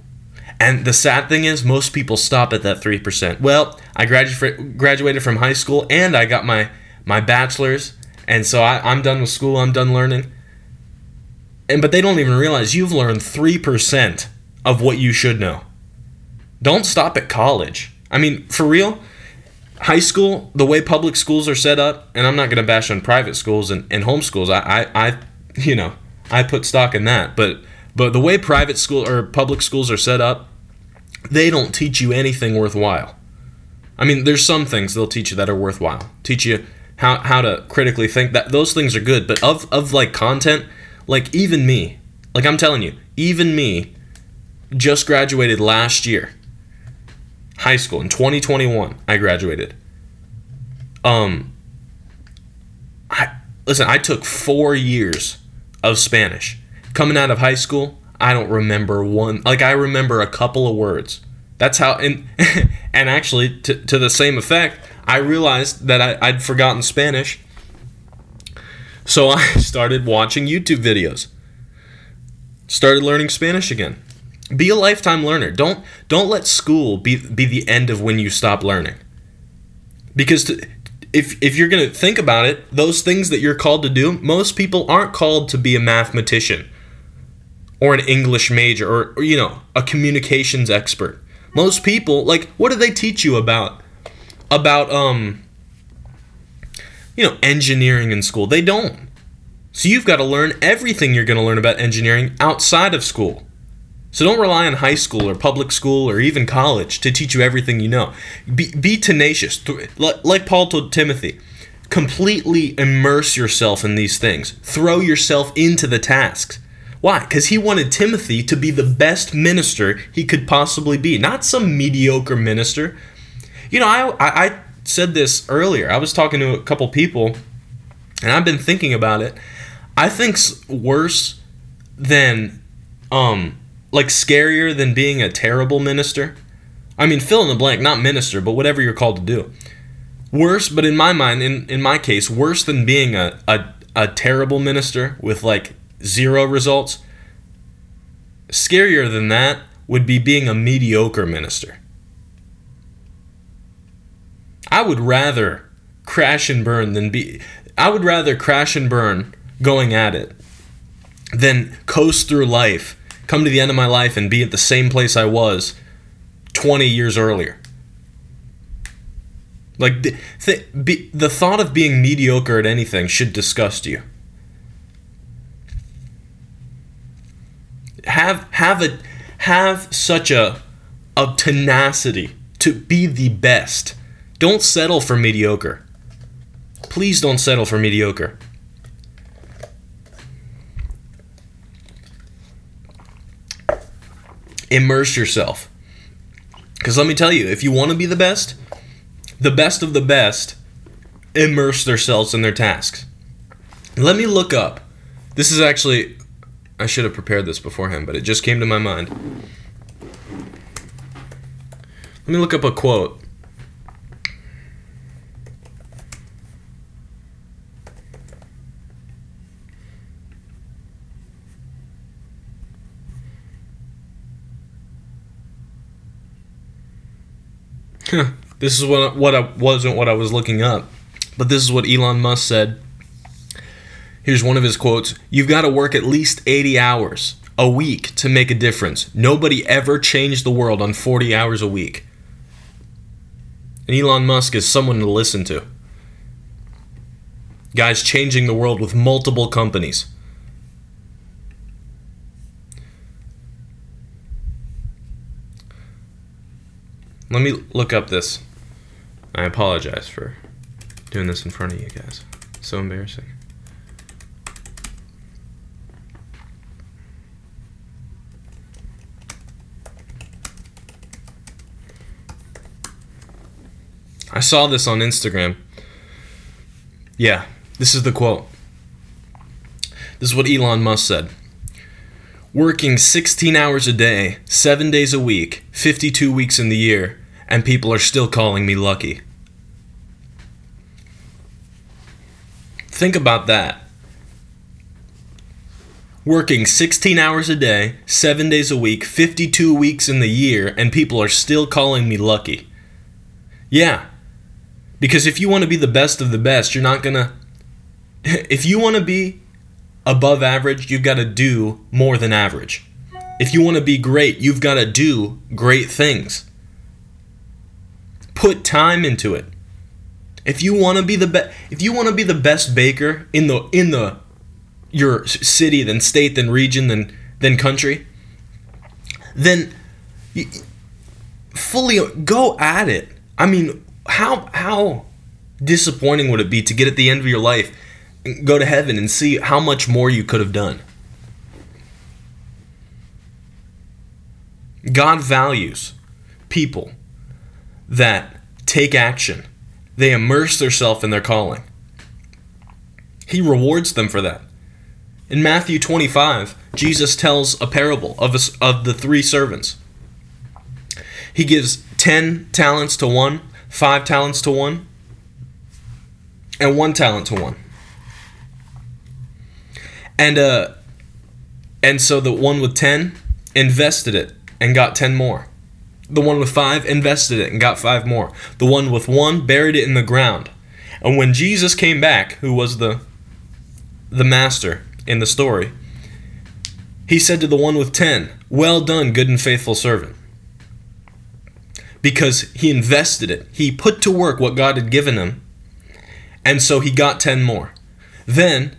And the sad thing is, most people stop at that 3%. Well, I gradu- graduated from high school and I got my, my bachelor's. And so I, I'm done with school, I'm done learning and but they don't even realize you've learned 3% of what you should know. Don't stop at college. I mean, for real, high school, the way public schools are set up, and I'm not going to bash on private schools and, and homeschools. I, I, I, you know, I put stock in that. But, but the way private school or public schools are set up, they don't teach you anything worthwhile. I mean, there's some things they'll teach you that are worthwhile. Teach you how, how to critically think. That those things are good. But of, of like content, like, even me, like I'm telling you, even me just graduated last year. High school in 2021, I graduated. Um, I listen. I took four years of Spanish. Coming out of high school, I don't remember one. Like I remember a couple of words. That's how. And and actually, to to the same effect, I realized that I, I'd forgotten Spanish so I started watching YouTube videos. Started learning Spanish again. Be a lifetime learner. Don't don't let school be be the end of when you stop learning. Because to, if if you're going to think about it, those things that you're called to do, most people aren't called to be a mathematician or an English major or, or you know, a communications expert. Most people like what do they teach you about about um you know, engineering in school. They don't. So you've got to learn everything you're going to learn about engineering outside of school. So don't rely on high school or public school or even college to teach you everything you know. Be, be tenacious. Like Paul told Timothy, completely immerse yourself in these things. Throw yourself into the tasks. Why? Because he wanted Timothy to be the best minister he could possibly be, not some mediocre minister. You know, I, I, I said this earlier. I was talking to a couple people, and I've been thinking about it. I think worse than, um, like scarier than being a terrible minister. I mean, fill in the blank, not minister, but whatever you're called to do. Worse, but in my mind, in, in my case, worse than being a, a, a terrible minister with like zero results. Scarier than that would be being a mediocre minister. I would rather crash and burn than be. I would rather crash and burn going at it than coast through life, come to the end of my life, and be at the same place I was 20 years earlier. Like the, the, be, the thought of being mediocre at anything should disgust you. Have have a have such a a tenacity to be the best. Don't settle for mediocre. Please don't settle for mediocre. Immerse yourself. Because let me tell you, if you want to be the best, the best of the best immerse themselves in their tasks. Let me look up. This is actually, I should have prepared this beforehand, but it just came to my mind. Let me look up a quote. this is what what I wasn't what I was looking up, but this is what Elon Musk said. Here's one of his quotes: "You've got to work at least 80 hours a week to make a difference. Nobody ever changed the world on 40 hours a week." And Elon Musk is someone to listen to. Guys changing the world with multiple companies. Let me look up this. I apologize for doing this in front of you guys. So embarrassing. Saw this on Instagram. Yeah, this is the quote. This is what Elon Musk said working 16 hours a day, 7 days a week, 52 weeks in the year, and people are still calling me lucky. Think about that. Working 16 hours a day, 7 days a week, 52 weeks in the year, and people are still calling me lucky. Yeah. Because if you want to be the best of the best, you're not going to. If you want to be above average, you've got to do more than average. If you want to be great, you've got to do great things. Put time into it. If you want to be the best, if you want to be the best baker in the in the your city, then state, then region, then then country, then fully go at it. I mean, how how disappointing would it be to get at the end of your life go to heaven and see how much more you could have done. God values people that take action. They immerse themselves in their calling. He rewards them for that. In Matthew 25, Jesus tells a parable of, a, of the three servants. He gives 10 talents to one, 5 talents to one, and 1 talent to one. And uh and so the one with 10 invested it and got 10 more. The one with 5 invested it and got 5 more. The one with 1 buried it in the ground. And when Jesus came back, who was the the master in the story, he said to the one with 10, "Well done, good and faithful servant." Because he invested it. He put to work what God had given him. And so he got 10 more. Then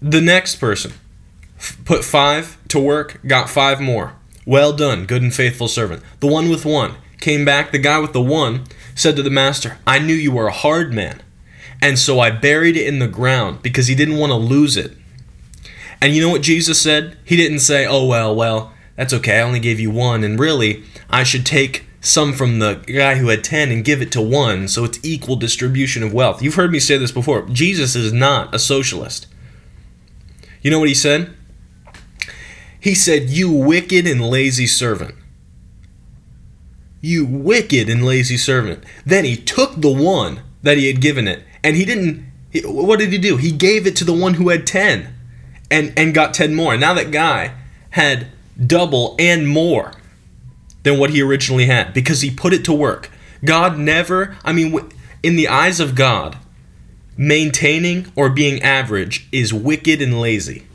the next person put five to work, got five more. Well done, good and faithful servant. The one with one came back. The guy with the one said to the master, I knew you were a hard man. And so I buried it in the ground because he didn't want to lose it. And you know what Jesus said? He didn't say, oh, well, well, that's okay. I only gave you one. And really, I should take some from the guy who had 10 and give it to one so it's equal distribution of wealth. You've heard me say this before. Jesus is not a socialist. You know what he said? He said, You wicked and lazy servant. You wicked and lazy servant. Then he took the one that he had given it, and he didn't. What did he do? He gave it to the one who had 10 and, and got 10 more. And now that guy had double and more than what he originally had because he put it to work. God never, I mean, in the eyes of God, maintaining or being average is wicked and lazy.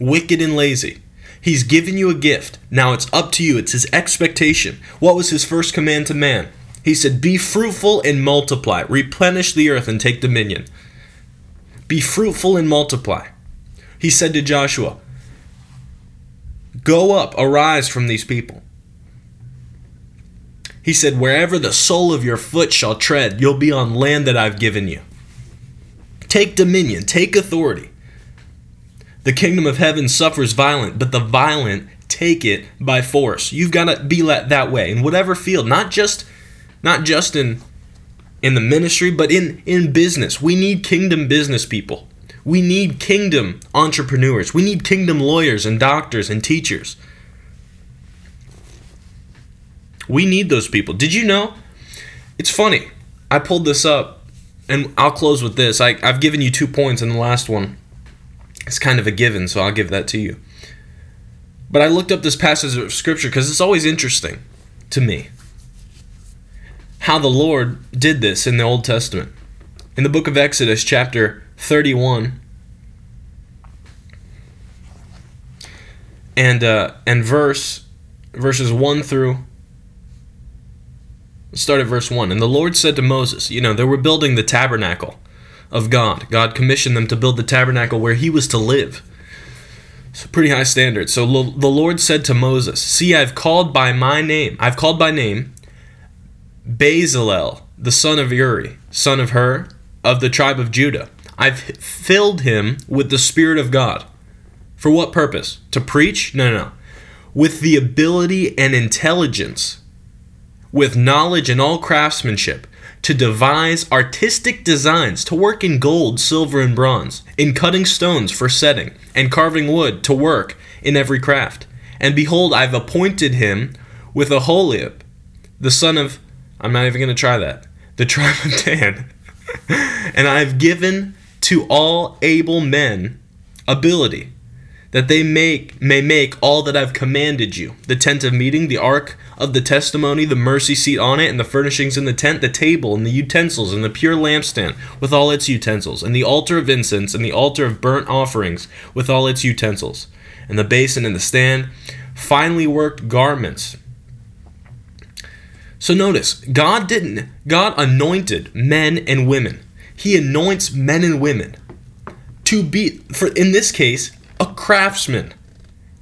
Wicked and lazy. He's given you a gift. Now it's up to you. It's his expectation. What was his first command to man? He said, Be fruitful and multiply, replenish the earth and take dominion. Be fruitful and multiply. He said to Joshua, Go up, arise from these people. He said, Wherever the sole of your foot shall tread, you'll be on land that I've given you. Take dominion, take authority. The kingdom of heaven suffers violent, but the violent take it by force. You've got to be let that way in whatever field, not just not just in in the ministry, but in in business. We need kingdom business people. We need kingdom entrepreneurs. We need kingdom lawyers and doctors and teachers. We need those people. Did you know? It's funny. I pulled this up, and I'll close with this. I, I've given you two points in the last one. It's kind of a given, so I'll give that to you. But I looked up this passage of scripture because it's always interesting to me how the Lord did this in the Old Testament. In the book of Exodus, chapter 31, and uh, and verse verses 1 through start at verse 1 and the lord said to moses you know they were building the tabernacle of god. God commissioned them to build the tabernacle where he was to live. A pretty high standard. So lo- the lord said to moses see i've called by my name i've called by name bezalel the son of uri son of hur of the tribe of judah i've filled him with the spirit of god for what purpose to preach no no no with the ability and intelligence with knowledge and all craftsmanship, to devise artistic designs, to work in gold, silver, and bronze, in cutting stones for setting, and carving wood, to work in every craft. And behold, I've appointed him with Aholiab, the son of, I'm not even going to try that, the tribe of Dan. and I've given to all able men ability that they make may make all that I've commanded you the tent of meeting, the ark of the testimony, the mercy seat on it, and the furnishings in the tent, the table, and the utensils, and the pure lampstand with all its utensils, and the altar of incense, and the altar of burnt offerings with all its utensils, and the basin and the stand, finely worked garments. So notice, God didn't, God anointed men and women. He anoints men and women to be, for in this case, a craftsman.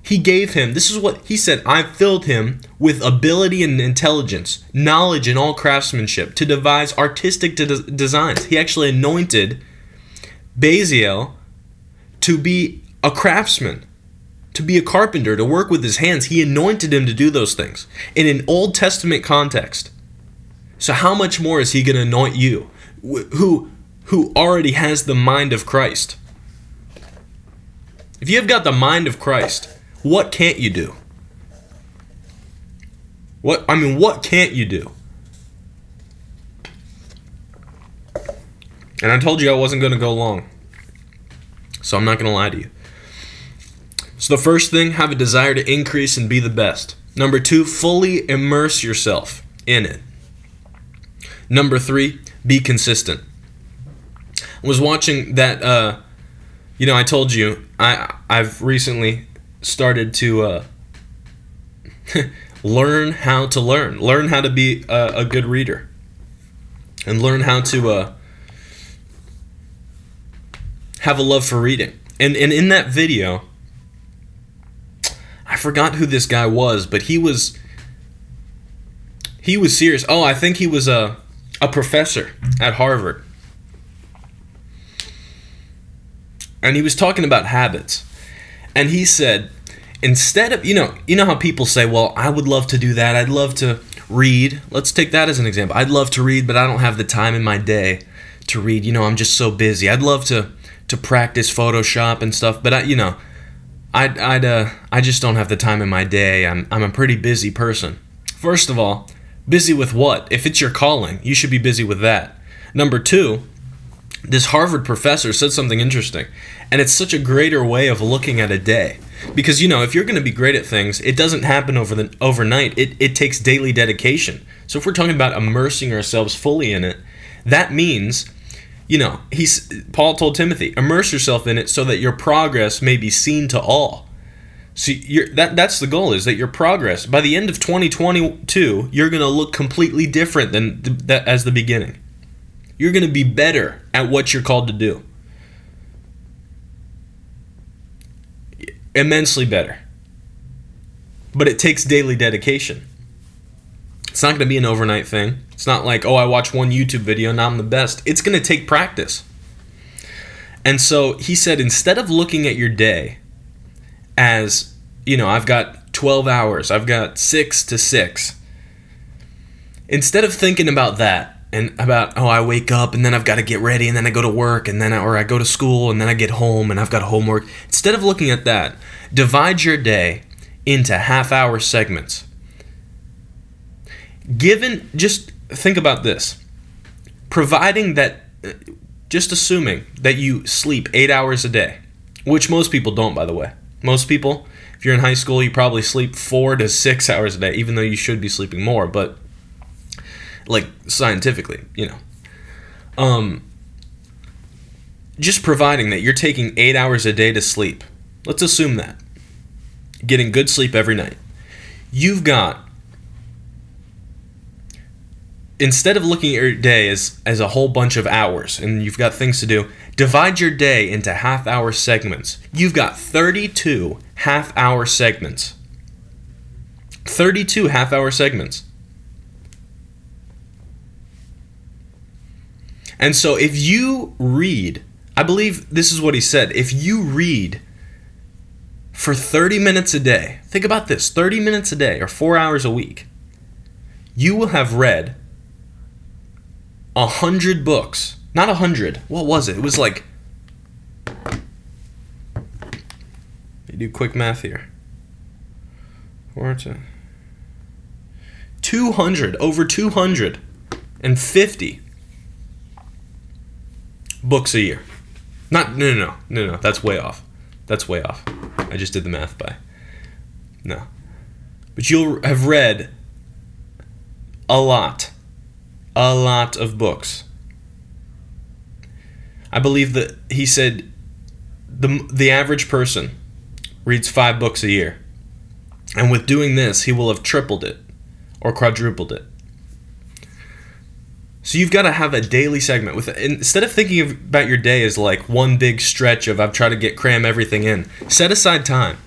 He gave him, this is what he said, I filled him with ability and intelligence, knowledge and all craftsmanship to devise artistic de- designs. He actually anointed Bezalel to be a craftsman, to be a carpenter, to work with his hands. He anointed him to do those things in an Old Testament context. So how much more is he going to anoint you who who already has the mind of Christ? If you've got the mind of Christ, what can't you do? What I mean, what can't you do? And I told you I wasn't going to go long. So I'm not going to lie to you. So the first thing, have a desire to increase and be the best. Number 2, fully immerse yourself in it. Number 3, be consistent. Was watching that uh you know, I told you I I've recently started to uh, learn how to learn, learn how to be a, a good reader, and learn how to uh, have a love for reading. And and in that video, I forgot who this guy was, but he was he was serious. Oh, I think he was a a professor at Harvard and he was talking about habits. And he said, instead of, you know, you know how people say, well, I would love to do that. I'd love to read. Let's take that as an example. I'd love to read, but I don't have the time in my day to read. You know, I'm just so busy. I'd love to to practice Photoshop and stuff, but I, you know, I'd, I'd uh, I just don't have the time in my day. I'm, I'm a pretty busy person. First of all, busy with what? If it's your calling, you should be busy with that. Number two, this Harvard professor said something interesting, and it's such a greater way of looking at a day. Because you know, if you're going to be great at things, it doesn't happen over the overnight. It it takes daily dedication. So if we're talking about immersing ourselves fully in it, that means, you know, he's Paul told Timothy, immerse yourself in it so that your progress may be seen to all. See, that that's the goal is that your progress by the end of 2022, you're going to look completely different than that as the beginning. You're going to be better at what you're called to do. Immensely better. but it takes daily dedication. It's not going to be an overnight thing. It's not like, oh, I watch one YouTube video, now I'm the best. It's going to take practice. And so he said, instead of looking at your day as, you know, I've got 12 hours, I've got six to six, instead of thinking about that and about, oh, I wake up and then I've got to get ready and then I go to work and then, I, or I go to school and then I get home and I've got homework, instead of looking at that, divide your day into half hour segments. Given, just think about this providing that uh, just assuming that you sleep eight hours a day, which most people don't, by the way. Most people, if you're in high school, you probably sleep four to six hours a day, even though you should be sleeping more, but like scientifically, you know. Um, just providing that you're taking eight hours a day to sleep. Let's assume that. Getting good sleep every night. You've got instead of looking at your day as, as a whole bunch of hours and you've got things to do, divide your day into half hour segments. You've got 32 half hour segments. 32 half hour segments. And so if you read, I believe this is what he said, if you read for 30 minutes a day, think about this 30 minutes a day or four hours a week, you will have read a hundred books. Not a hundred. What was it? It was like. You do quick math here. Four to. 200, over 250 books a year. Not, no, no, no, no, no, that's way off. That's way off. I just did the math by. No. But you'll have read a lot a lot of books. I believe that he said the the average person reads 5 books a year. And with doing this, he will have tripled it or quadrupled it. So you've got to have a daily segment with instead of thinking about your day as like one big stretch of I've tried to get cram everything in. Set aside time.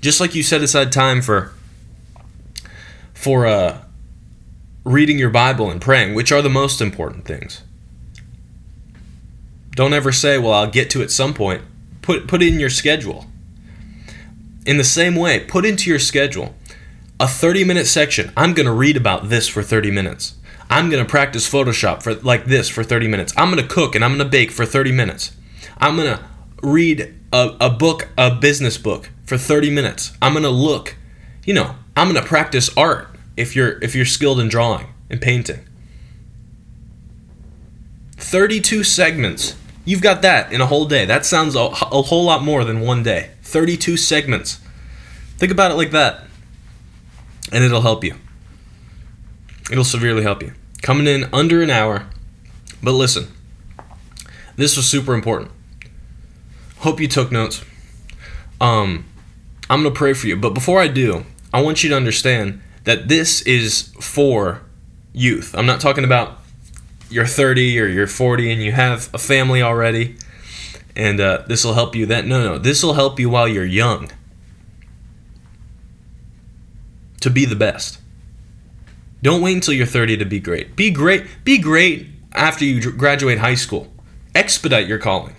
Just like you set aside time for for uh reading your Bible and praying, which are the most important things. Don't ever say, "Well, I'll get to it some point." Put put it in your schedule. In the same way, put into your schedule a 30-minute section. I'm going to read about this for 30 minutes. I'm going to practice Photoshop for like this for 30 minutes. I'm going to cook and I'm going to bake for 30 minutes. I'm going to read a, a book, a business book for 30 minutes. I'm going to look, you know, I'm going to practice art if you're if you're skilled in drawing and painting. 32 segments. You've got that in a whole day. That sounds a, a whole lot more than one day. 32 segments. Think about it like that. And it'll help you. It'll severely help you. Coming in under an hour. But listen, this was super important. Hope you took notes. Um, I'm to pray for you. But before I do, I want you to understand that this is for youth. I'm not talking about you're 30 or you're 40 and you have a family already and uh, this will help you then. No, no, this will help you while you're young to be the best. Don't wait until you're 30 to be great. Be great. Be great after you graduate high school. Expedite your calling.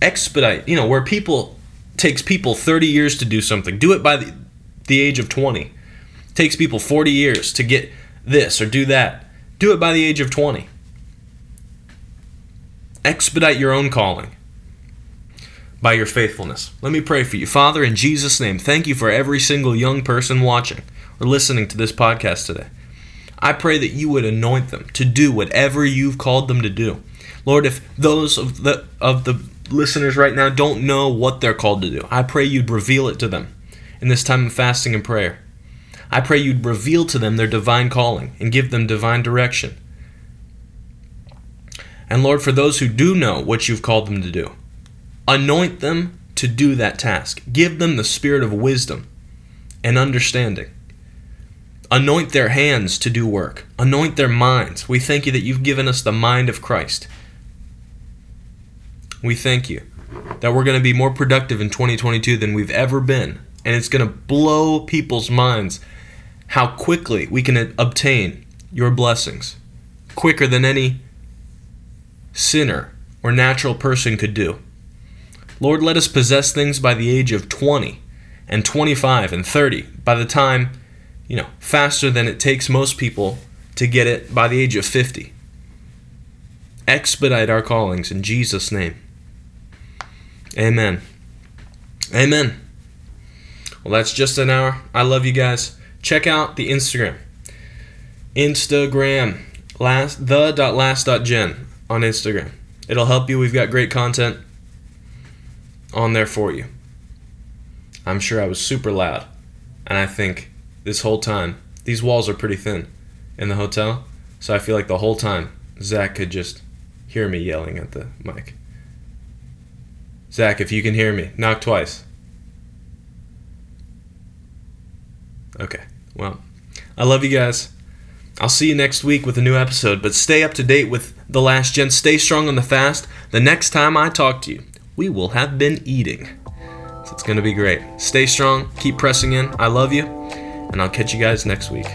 Expedite, you know, where people takes people 30 years to do something. Do it by the, the age of 20 takes people 40 years to get this or do that. Do it by the age of 20. Expedite your own calling by your faithfulness. Let me pray for you. Father, in Jesus' name, thank you for every single young person watching or listening to this podcast today. I pray that you would anoint them to do whatever you've called them to do. Lord, if those of the of the listeners right now don't know what they're called to do, I pray you'd reveal it to them in this time of fasting and prayer. I pray you'd reveal to them their divine calling and give them divine direction. And Lord, for those who do know what you've called them to do, anoint them to do that task. Give them the spirit of wisdom and understanding. Anoint their hands to do work. Anoint their minds. We thank you that you've given us the mind of Christ. We thank you that we're going to be more productive in 2022 than we've ever been And it's going to blow people's minds how quickly we can obtain your blessings, quicker than any sinner or natural person could do. Lord, let us possess things by the age of 20 and 25 and 30, by the time, you know, faster than it takes most people to get it by the age of 50. Expedite our callings in Jesus' name. Amen. Amen. Well, that's just an hour. I love you guys. Check out the Instagram. Instagram. Last the last gen on Instagram. It'll help you. We've got great content on there for you. I'm sure I was super loud. And I think this whole time, these walls are pretty thin in the hotel. So I feel like the whole time, Zach could just hear me yelling at the mic. Zach, if you can hear me, knock twice. Okay, well, I love you guys. I'll see you next week with a new episode, but stay up to date with The Last Gen. Stay strong on the fast. The next time I talk to you, we will have been eating. So it's going to be great. Stay strong, keep pressing in. I love you, and I'll catch you guys next week.